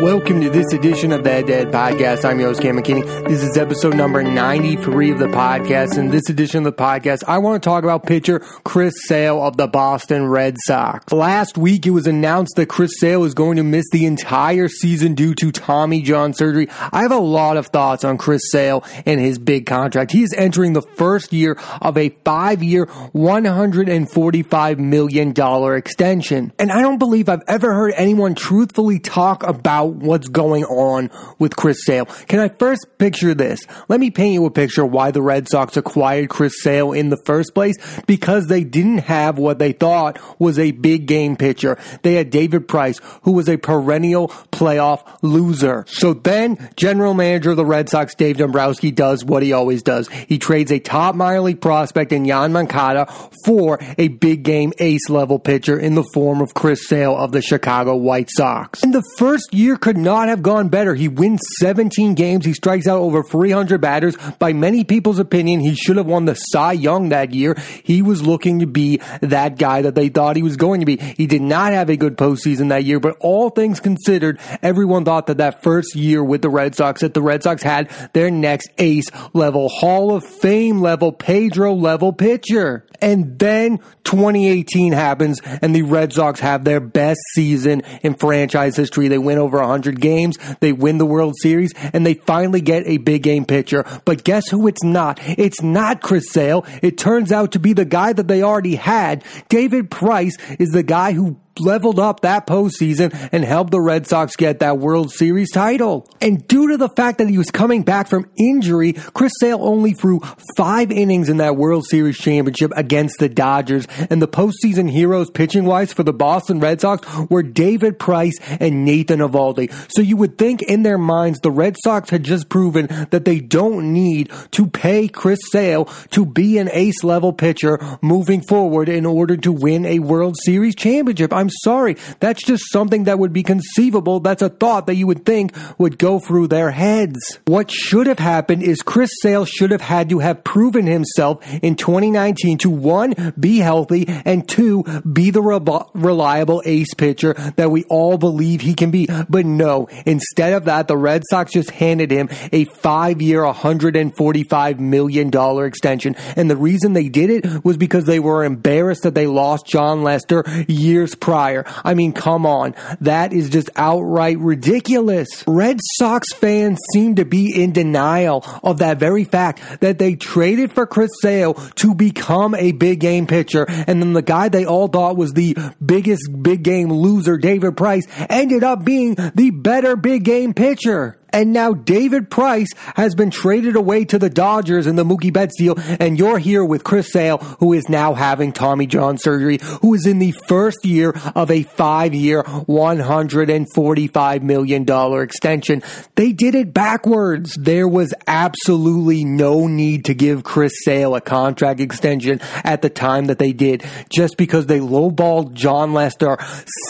Welcome to this edition of the Dead Podcast. I'm your host, Cam McKinney. This is episode number 93 of the podcast. In this edition of the podcast, I want to talk about pitcher Chris Sale of the Boston Red Sox. Last week, it was announced that Chris Sale is going to miss the entire season due to Tommy John surgery. I have a lot of thoughts on Chris Sale and his big contract. He is entering the first year of a five year, $145 million extension. And I don't believe I've ever heard anyone truthfully talk about what's going on with Chris Sale. Can I first picture this? Let me paint you a picture why the Red Sox acquired Chris Sale in the first place. Because they didn't have what they thought was a big game pitcher. They had David Price, who was a perennial playoff loser. So then, general manager of the Red Sox, Dave Dombrowski, does what he always does. He trades a top minor league prospect in Yoan Moncada for a big game ace level pitcher in the form of Chris Sale of the Chicago White Sox. And the first year could not have gone better. He wins 17 games. He strikes out over 300 batters. By many people's opinion, he should have won the Cy Young that year. He was looking to be that guy that they thought he was going to be. He did not have a good postseason that year, but all things considered, everyone thought that that first year with the Red Sox, that the Red Sox had their next ace level, Hall of Fame level, Pedro level pitcher. And then 2018 happens and the Red Sox have their best season in franchise history. They win over 100 games. They win the World Series and they finally get a big game pitcher. But guess who it's not? It's not Chris Sale. It turns out to be the guy that they already had. David Price is the guy who leveled up that postseason and helped the Red Sox get that World Series title. And due to the fact that he was coming back from injury, Chris Sale only threw five innings in that World Series championship against the Dodgers. And the postseason heroes pitching wise for the Boston Red Sox were David Price and Nathan Eovaldi. So you would think in their minds the Red Sox had just proven that they don't need to pay Chris Sale to be an ace level pitcher moving forward in order to win a World Series championship. I'm sorry. That's just something that would be conceivable. That's a thought that you would think would go through their heads. What should have happened is Chris Sale should have had to have proven himself in 2019 to one, be healthy, and two, be the re- reliable ace pitcher that we all believe he can be. But no, instead of that, the Red Sox just handed him a five year, $145 million extension. And the reason they did it was because they were embarrassed that they lost Jon Lester years prior prior. I mean, come on. That is just outright ridiculous. Red Sox fans seem to be in denial of that very fact that they traded for Chris Sale to become a big game pitcher. And then the guy they all thought was the biggest big game loser, David Price, ended up being the better big game pitcher. And now David Price has been traded away to the Dodgers in the Mookie Betts deal. And you're here with Chris Sale, who is now having Tommy John surgery, who is in the first year of a five year, $145 million extension. They did it backwards. There was absolutely no need to give Chris Sale a contract extension at the time that they did. Just because they lowballed Jon Lester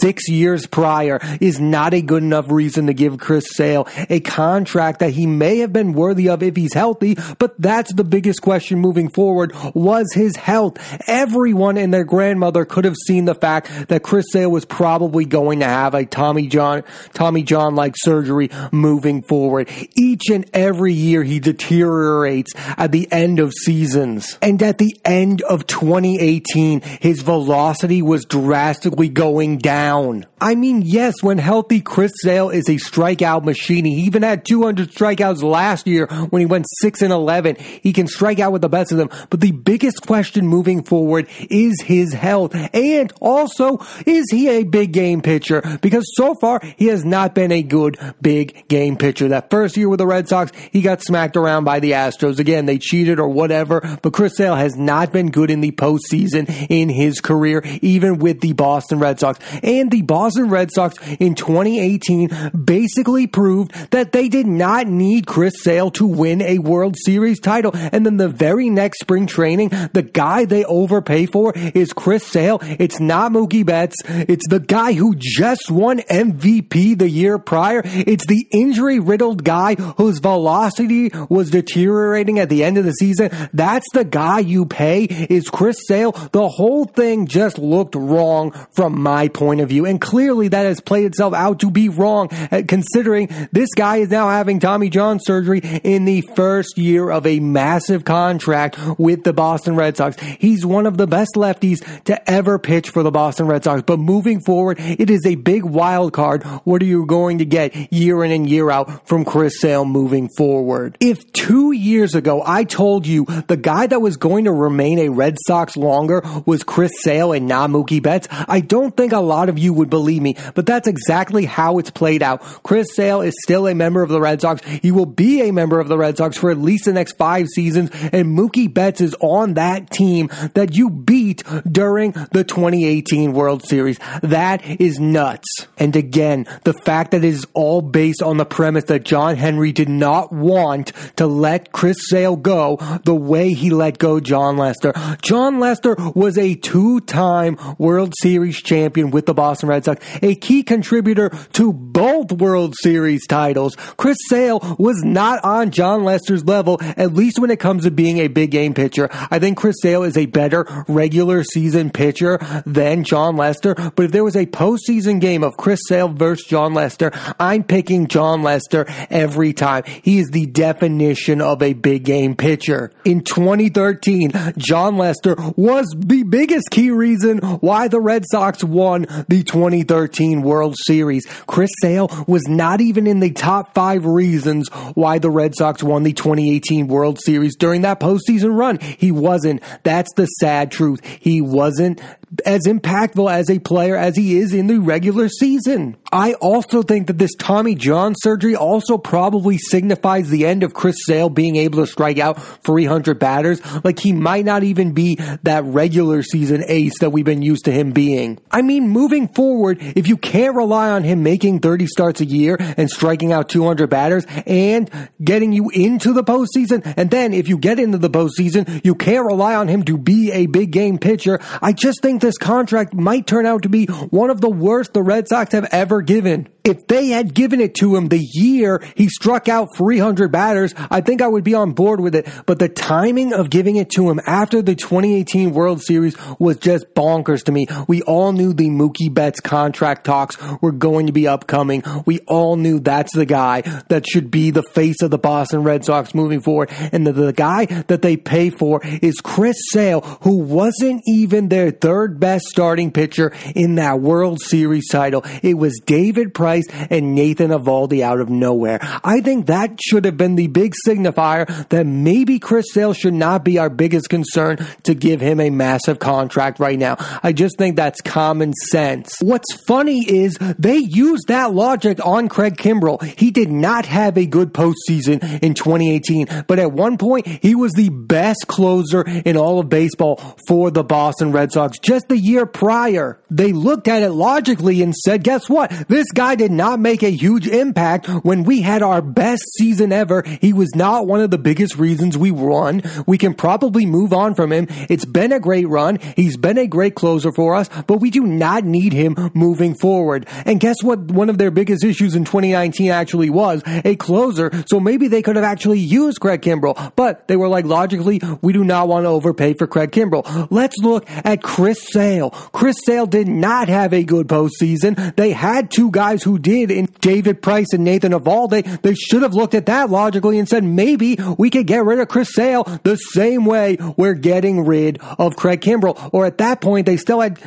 six years prior is not a good enough reason to give Chris Sale a contract that he may have been worthy of if he's healthy, but that's the biggest question moving forward was his health. Everyone and their grandmother could have seen the fact that Chris Sale was probably going to have a Tommy John, Tommy John like surgery moving forward. Each and every year he deteriorates at the end of seasons. And at the end of 2018, his velocity was drastically going down. I mean, yes, when healthy, Chris Sale is a strikeout machine. He even had 200 strikeouts last year when he went 6 and 11. He can strike out with the best of them. But the biggest question moving forward is his health. And also, is he a big game pitcher? Because so far, he has not been a good big game pitcher. That first year with the Red Sox, he got smacked around by the Astros. Again, they cheated or whatever. But Chris Sale has not been good in the postseason in his career, even with the Boston Red Sox. And the Boston Red Sox in 2018 basically proved that they did not need Chris Sale to win a World Series title. And then the very next spring training, the guy they overpay for is Chris Sale. It's not Mookie Betts. It's the guy who just won MVP the year prior. It's the injury riddled guy whose velocity was deteriorating at the end of the season. That's the guy you pay is Chris Sale. The whole thing just looked wrong from my point of view. And clearly that has played itself out to be wrong uh, considering this guy is now having Tommy John surgery in the first year of a massive contract with the Boston Red Sox. He's one of the best lefties to ever pitch for the Boston Red Sox. But moving forward, it is a big wild card. What are you going to get year in and year out from Chris Sale moving forward? If two years ago I told you the guy that was going to remain a Red Sox longer was Chris Sale and not Mookie Betts, I don't think a lot of you would believe me, but that's exactly how it's played out. Chris Sale is still a member of the Red Sox. He will be a member of the Red Sox for at least the next five seasons, and Mookie Betts is on that team that you beat during the 2018 World Series. That is nuts. And again, the fact that it is all based on the premise that John Henry did not want to let Chris Sale go the way he let go Jon Lester. Jon Lester was a two-time World Series champion with the Boston Red Sox, a key contributor to both World Series titles. Chris Sale was not on Jon Lester's level, at least when it comes to being a big game pitcher. I think Chris Sale is a better regular season pitcher than Jon Lester, but if there was a postseason game of Chris Sale versus Jon Lester, I'm picking Jon Lester every time. He is the definition of a big game pitcher. In 2013, Jon Lester was the biggest key reason why the Red Sox won the 2013 World Series. Chris Sale was not even in the top five reasons why the Red Sox won the 2018 World Series during that postseason run. He wasn't. That's the sad truth. He wasn't as impactful as a player as he is in the regular season. I also think that this Tommy John surgery also probably signifies the end of Chris Sale being able to strike out 300 batters. Like he might not even be that regular season ace that we've been used to him being. I mean, moving forward, if you can't rely on him making 30 starts a year and striking out 200 batters and getting you into the postseason, and then if you get into the postseason, you can't rely on him to be a big game pitcher. I just think this contract might turn out to be one of the worst the Red Sox have ever given. If they had given it to him the year he struck out 300 batters, I think I would be on board with it. But the timing of giving it to him after the 2018 World Series was just bonkers to me. We all knew the Mookie Betts contract talks were going to be upcoming. We all knew that's the guy that should be the face of the Boston Red Sox moving forward. And the, the guy that they pay for is Chris Sale, who wasn't even their third best starting pitcher in that World Series title. It was David Price and Nathan Eovaldi out of nowhere. I think that should have been the big signifier that maybe Chris Sale should not be our biggest concern to give him a massive contract right now. I just think that's common sense. What's funny is they used that logic on Craig Kimbrel. He did not have a good postseason in 2018, but at one point he was the best closer in all of baseball for the Boston Red Sox just the year prior. They looked at it logically and said, guess what? This guy did not make a huge impact when we had our best season ever. He was not one of the biggest reasons we won. We can probably move on from him. It's been a great run. He's been a great closer for us, but we do not need him moving forward. And guess what? One of their biggest issues in 2019 actually was a closer. So maybe they could have actually used Craig Kimbrel, but they were like, logically, we do not want to overpay for Craig Kimbrel. Let's look at Chris Sale. Chris Sale did not have a good postseason. They had two guys who did in David Price and Nathan Eovaldi, they should have looked at that logically and said maybe we could get rid of Chris Sale the same way we're getting rid of Craig Kimbrel. Or at that point, they still had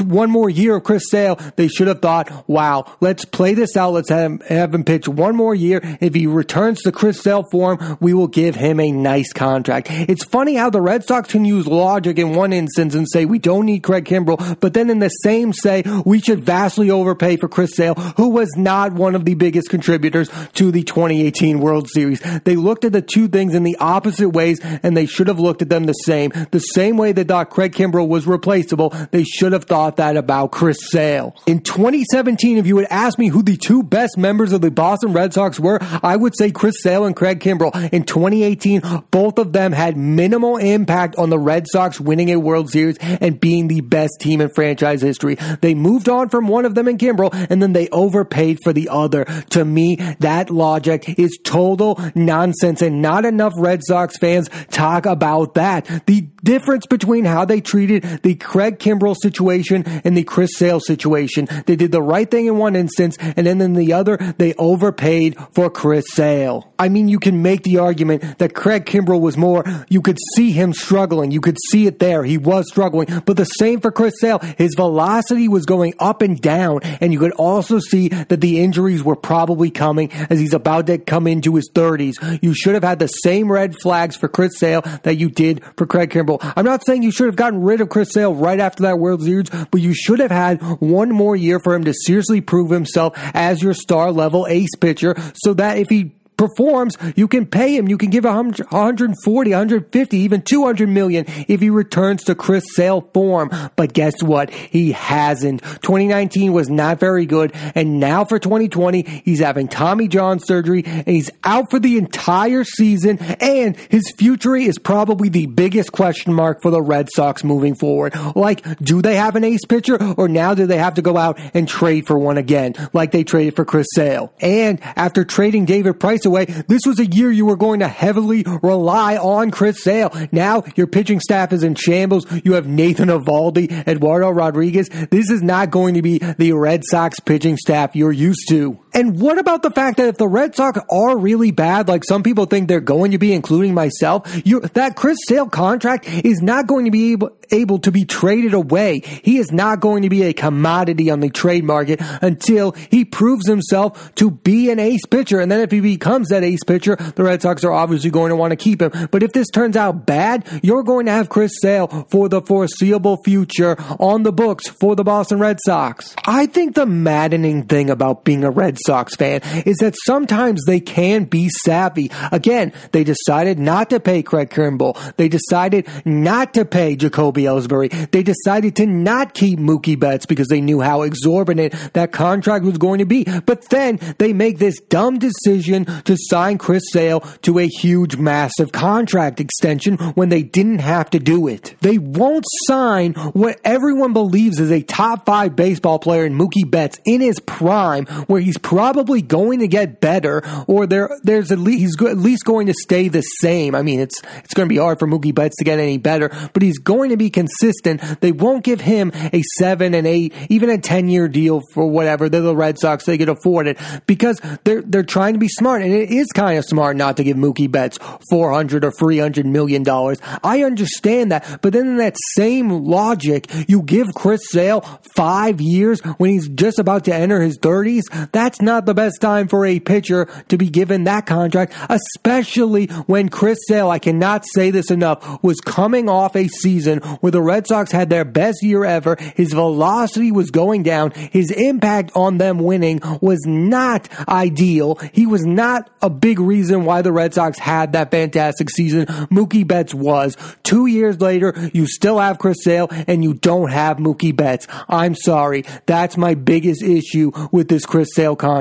one more year of Chris Sale, they should have thought, wow, let's play this out. Let's have him, have him pitch one more year. If he returns to Chris Sale form, we will give him a nice contract. It's funny how the Red Sox can use logic in one instance and say we don't need Craig Kimbrel, but then in the same say we should vastly overpay for Chris Sale, who was not one of the biggest contributors to the 2018 World Series. They looked at the two things in the opposite ways and they should have looked at them the same. The same way they thought Craig Kimbrel was replaceable, they should have have thought that about Chris Sale. In 2017, if you had asked me who the two best members of the Boston Red Sox were, I would say Chris Sale and Craig Kimbrel. In 2018, both of them had minimal impact on the Red Sox winning a World Series and being the best team in franchise history. They moved on from one of them in Kimbrel and then they overpaid for the other. To me, that logic is total nonsense and not enough Red Sox fans talk about that. The difference between how they treated the Craig Kimbrel situation and the Chris Sale situation. They did the right thing in one instance and then in the other, they overpaid for Chris Sale. I mean, you can make the argument that Craig Kimbrel was more, you could see him struggling. You could see it there. He was struggling. But the same for Chris Sale. His velocity was going up and down. And you could also see that the injuries were probably coming as he's about to come into his 30s. You should have had the same red flags for Chris Sale that you did for Craig Kimbrel. I'm not saying you should have gotten rid of Chris Sale right after that World Series, but you should have had one more year for him to seriously prove himself as your star level ace pitcher so that if he performs, you can pay him. You can give 140, 150, even 200 million if he returns to Chris Sale form. But guess what? He hasn't. 2019 was not very good. And now for 2020, he's having Tommy John surgery and he's out for the entire season. And his future is probably the biggest question mark for the Red Sox moving forward. Like, do they have an ace pitcher or now do they have to go out and trade for one again? Like they traded for Chris Sale. And after trading David Price this was a year you were going to heavily rely on Chris Sale. Now your pitching staff is in shambles. You have Nathan Eovaldi, Eduardo Rodriguez. This is not going to be the Red Sox pitching staff you're used to. And what about the fact that if the Red Sox are really bad, like some people think they're going to be, including myself, you, that Chris Sale contract is not going to be able, able to be traded away. He is not going to be a commodity on the trade market until he proves himself to be an ace pitcher. And then if he becomes that ace pitcher, the Red Sox are obviously going to want to keep him. But if this turns out bad, you're going to have Chris Sale for the foreseeable future on the books for the Boston Red Sox. I think the maddening thing about being a Red Sox fan is that sometimes they can be savvy. Again, they decided not to pay Craig Kimbrel. They decided not to pay Jacoby Ellsbury. They decided to not keep Mookie Betts because they knew how exorbitant that contract was going to be. But then they make this dumb decision to sign Chris Sale to a huge, massive contract extension when they didn't have to do it. They won't sign what everyone believes is a top five baseball player in Mookie Betts in his prime, where he's probably going to get better, or there there's at least he's at least going to stay the same. I mean, it's it's going to be hard for Mookie Betts to get any better, but he's going to be consistent. They won't give him a seven and eight, even a ten year deal for whatever. They're the Red Sox; they can afford it because they're they're trying to be smart, and it is kind of smart not to give Mookie Betts four hundred or three hundred million dollars. I understand that, but then in that same logic, you give Chris Sale five years when he's just about to enter his thirties. That's not the best time for a pitcher to be given that contract, especially when Chris Sale, I cannot say this enough, was coming off a season where the Red Sox had their best year ever. His velocity was going down. His impact on them winning was not ideal. He was not a big reason why the Red Sox had that fantastic season. Mookie Betts was. Two years later, you still have Chris Sale and you don't have Mookie Betts. I'm sorry. That's my biggest issue with this Chris Sale contract.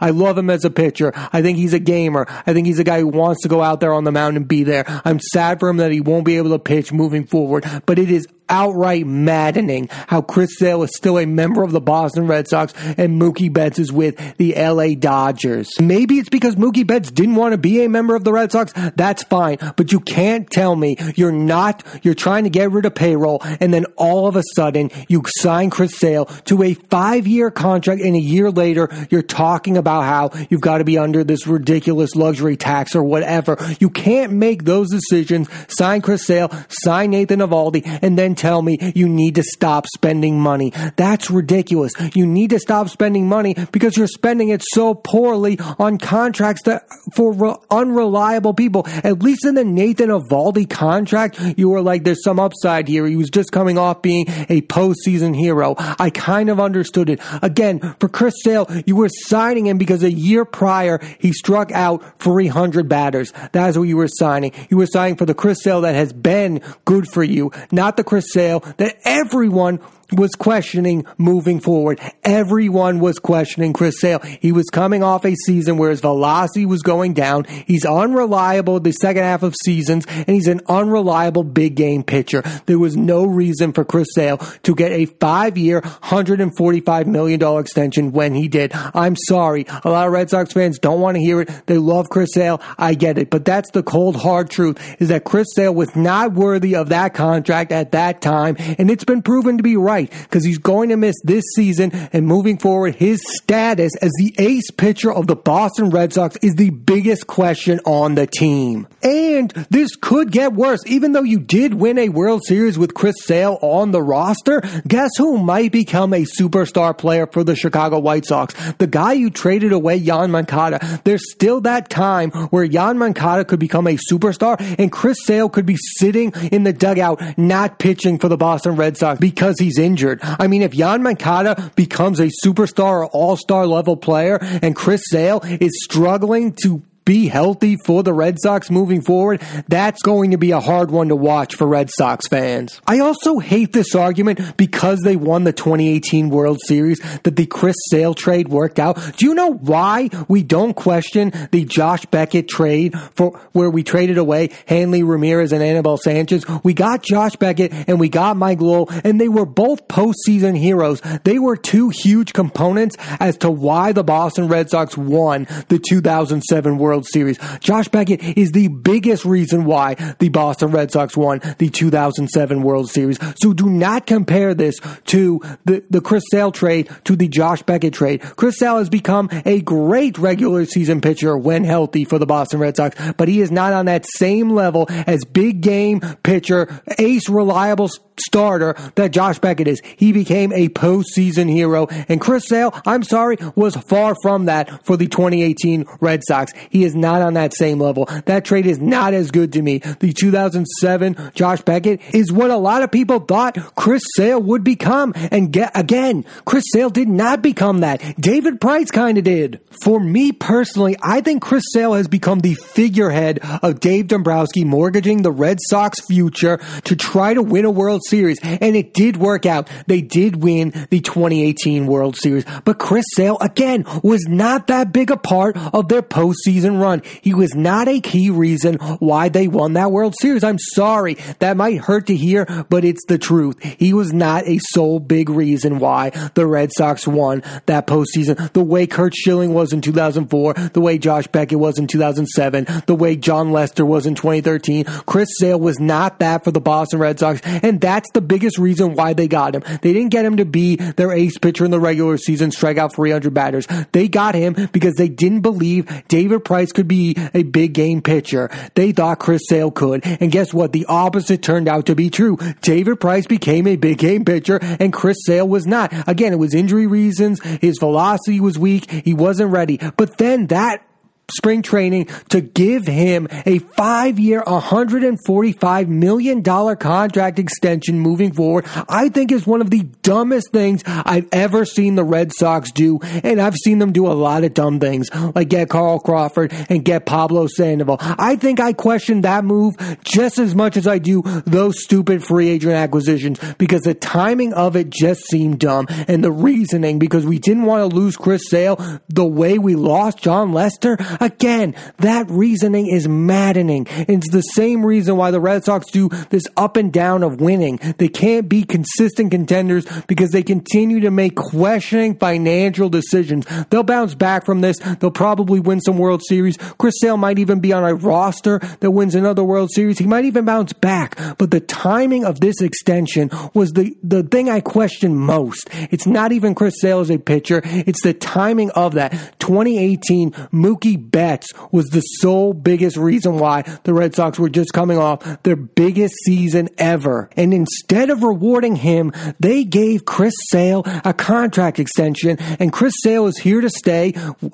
I love him as a pitcher. I think he's a gamer. I think he's a guy who wants to go out there on the mound and be there. I'm sad for him that he won't be able to pitch moving forward, but it is outright maddening how Chris Sale is still a member of the Boston Red Sox and Mookie Betts is with the LA Dodgers. Maybe it's because Mookie Betts didn't want to be a member of the Red Sox. That's fine. But you can't tell me you're not, you're trying to get rid of payroll and then all of a sudden you sign Chris Sale to a five year contract and a year later you're talking about how you've got to be under this ridiculous luxury tax or whatever. You can't make those decisions, sign Chris Sale, sign Nathan Eovaldi, and then tell me you need to stop spending money. That's ridiculous. You need to stop spending money because you're spending it so poorly on contracts that for re- unreliable people. At least in the Nathan Eovaldi contract, you were like, there's some upside here. He was just coming off being a postseason hero. I kind of understood it. Again, for Chris Sale, you were signing him because a year prior he struck out 300 batters. That's what you were signing. You were signing for the Chris Sale that has been good for you, not the Chris Sale that everyone was questioning moving forward. Everyone was questioning Chris Sale. He was coming off a season where his velocity was going down. He's unreliable the second half of seasons, and he's an unreliable big game pitcher. There was no reason for Chris Sale to get a five year, $145 million extension when he did. I'm sorry. A lot of Red Sox fans don't want to hear it. They love Chris Sale. I get it. But that's the cold, hard truth is that Chris Sale was not worthy of that contract at that time. And it's been proven to be right because he's going to miss this season and moving forward, his status as the ace pitcher of the Boston Red Sox is the biggest question on the team. And this could get worse. Even though you did win a World Series with Chris Sale on the roster, guess who might become a superstar player for the Chicago White Sox? The guy you traded away, Yoan Moncada. There's still that time where Yoan Moncada could become a superstar and Chris Sale could be sitting in the dugout not pitching for the Boston Red Sox because he's injured. I mean, if Yoan Moncada becomes a superstar or all-star level player and Chris Sale is struggling to be healthy for the Red Sox moving forward, that's going to be a hard one to watch for Red Sox fans. I also hate this argument because they won the 2018 World Series that the Chris Sale trade worked out. Do you know why we don't question the Josh Beckett trade for where we traded away Hanley Ramirez and Anibal Sanchez? We got Josh Beckett and we got Mike Lowell and they were both postseason heroes. They were two huge components as to why the Boston Red Sox won the 2007 World World Series. Josh Beckett is the biggest reason why the Boston Red Sox won the 2007 World Series. So do not compare this to the, the Chris Sale trade to the Josh Beckett trade. Chris Sale has become a great regular season pitcher when healthy for the Boston Red Sox, but he is not on that same level as big game pitcher, ace reliable starter that Josh Beckett is. He became a postseason hero, and Chris Sale, I'm sorry, was far from that for the 2018 Red Sox. He is not on that same level. That trade is not as good to me. The 2007 Josh Beckett is what a lot of people thought Chris Sale would become, and get, again, Chris Sale did not become that. David Price kind of did. For me personally, I think Chris Sale has become the figurehead of Dave Dombrowski mortgaging the Red Sox future to try to win a World Series. And it did work out. They did win the 2018 World Series. But Chris Sale, again, was not that big a part of their postseason run. He was not a key reason why they won that World Series. I'm sorry. That might hurt to hear, but it's the truth. He was not a sole big reason why the Red Sox won that postseason. The way Curt Schilling was in 2004, the way Josh Beckett was in 2007, the way Jon Lester was in 2013. Chris Sale was not that for the Boston Red Sox, and that's the biggest reason why they got him. They didn't get him to be their ace pitcher in the regular season, strike out 300 batters. They got him because they didn't believe David Price could be a big game pitcher. They thought Chris Sale could. And guess what? The opposite turned out to be true. David Price became a big game pitcher and Chris Sale was not. Again, it was injury reasons. His velocity was weak. He wasn't ready. But then that spring training to give him a five year, $145 million contract extension moving forward, I think is one of the dumbest things I've ever seen the Red Sox do. And I've seen them do a lot of dumb things, like get Carl Crawford and get Pablo Sandoval. I think I question that move just as much as I do those stupid free agent acquisitions because the timing of it just seemed dumb and the reasoning because we didn't want to lose Chris Sale the way we lost Jon Lester. Again, that reasoning is maddening. It's the same reason why the Red Sox do this up and down of winning. They can't be consistent contenders because they continue to make questioning financial decisions. They'll bounce back from this. They'll probably win some World Series. Chris Sale might even be on a roster that wins another World Series. He might even bounce back. But the timing of this extension was the, the thing I question most. It's not even Chris Sale as a pitcher. It's the timing of that. 2018 Mookie Betts was the sole biggest reason why the Red Sox were just coming off their biggest season ever. And instead of rewarding him, they gave Chris Sale a contract extension, and Chris Sale is here to stay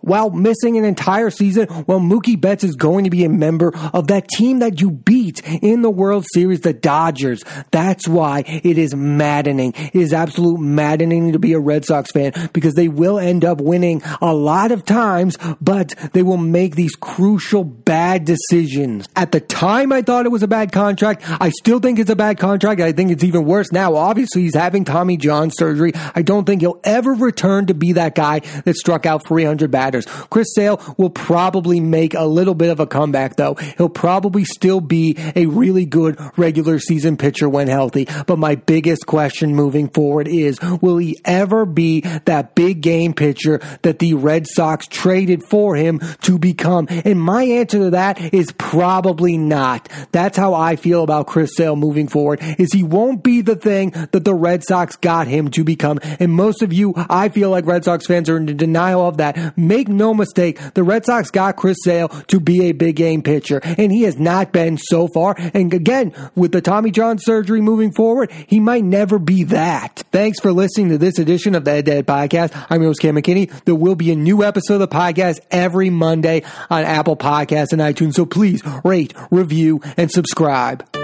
while missing an entire season while Mookie Betts is going to be a member of that team that you beat in the World Series, the Dodgers. That's why it is maddening. It is absolute maddening to be a Red Sox fan because they will end up winning a lot of times, but they will will make these crucial bad decisions. At the time, I thought it was a bad contract. I still think it's a bad contract. I think it's even worse now. Obviously, he's having Tommy John surgery. I don't think he'll ever return to be that guy that struck out 300 batters. Chris Sale will probably make a little bit of a comeback, though. He'll probably still be a really good regular season pitcher when healthy. But my biggest question moving forward is, will he ever be that big game pitcher that the Red Sox traded for him to become? And my answer to that is probably not. That's how I feel about Chris Sale moving forward, is he won't be the thing that the Red Sox got him to become. And most of you, I feel like Red Sox fans are in denial of that. Make no mistake, the Red Sox got Chris Sale to be a big game pitcher, and he has not been so far. And again, with the Tommy John surgery moving forward, he might never be that. Thanks for listening to this edition of the Dead Podcast. I'm your host, Cam McKinney. There will be a new episode of the podcast every Monday on Apple Podcasts and iTunes. So please rate, review, and subscribe.